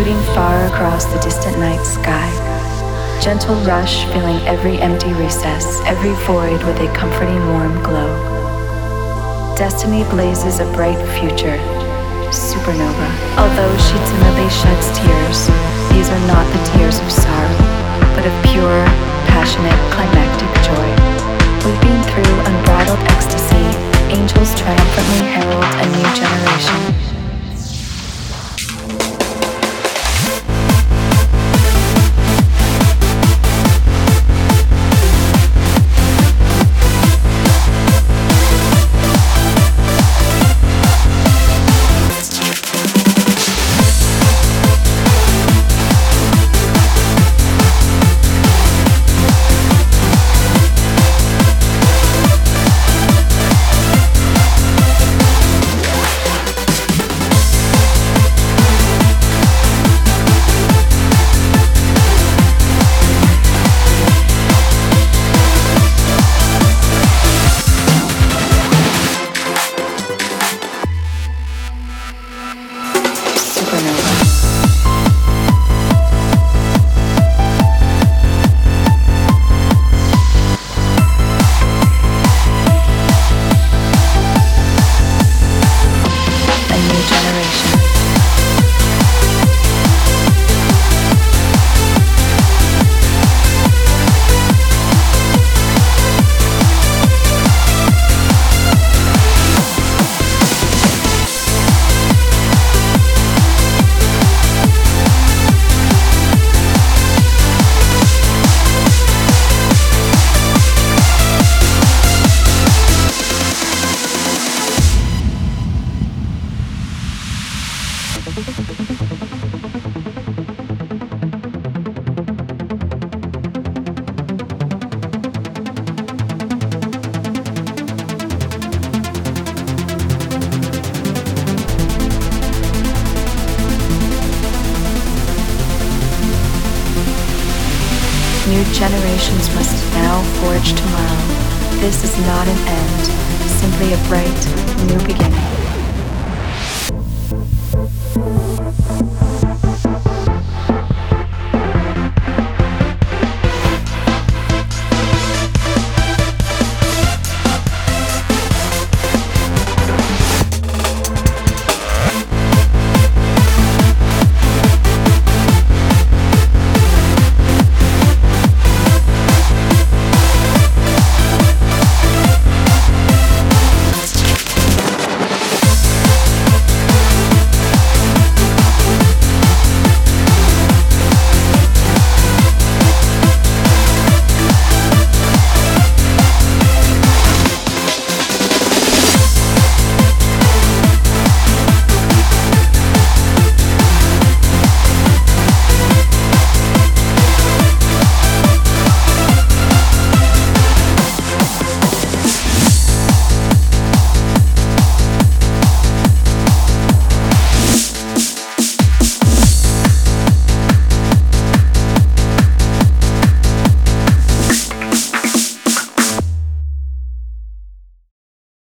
shooting far across the distant night sky. Gentle rush filling every empty recess, every void with a comforting warm glow. Destiny blazes a bright future, supernova. Although she timidly sheds tears, these are not the tears of sorrow, but of pure, passionate, generations must now forge tomorrow. This is not an end, simply a bright new beginning.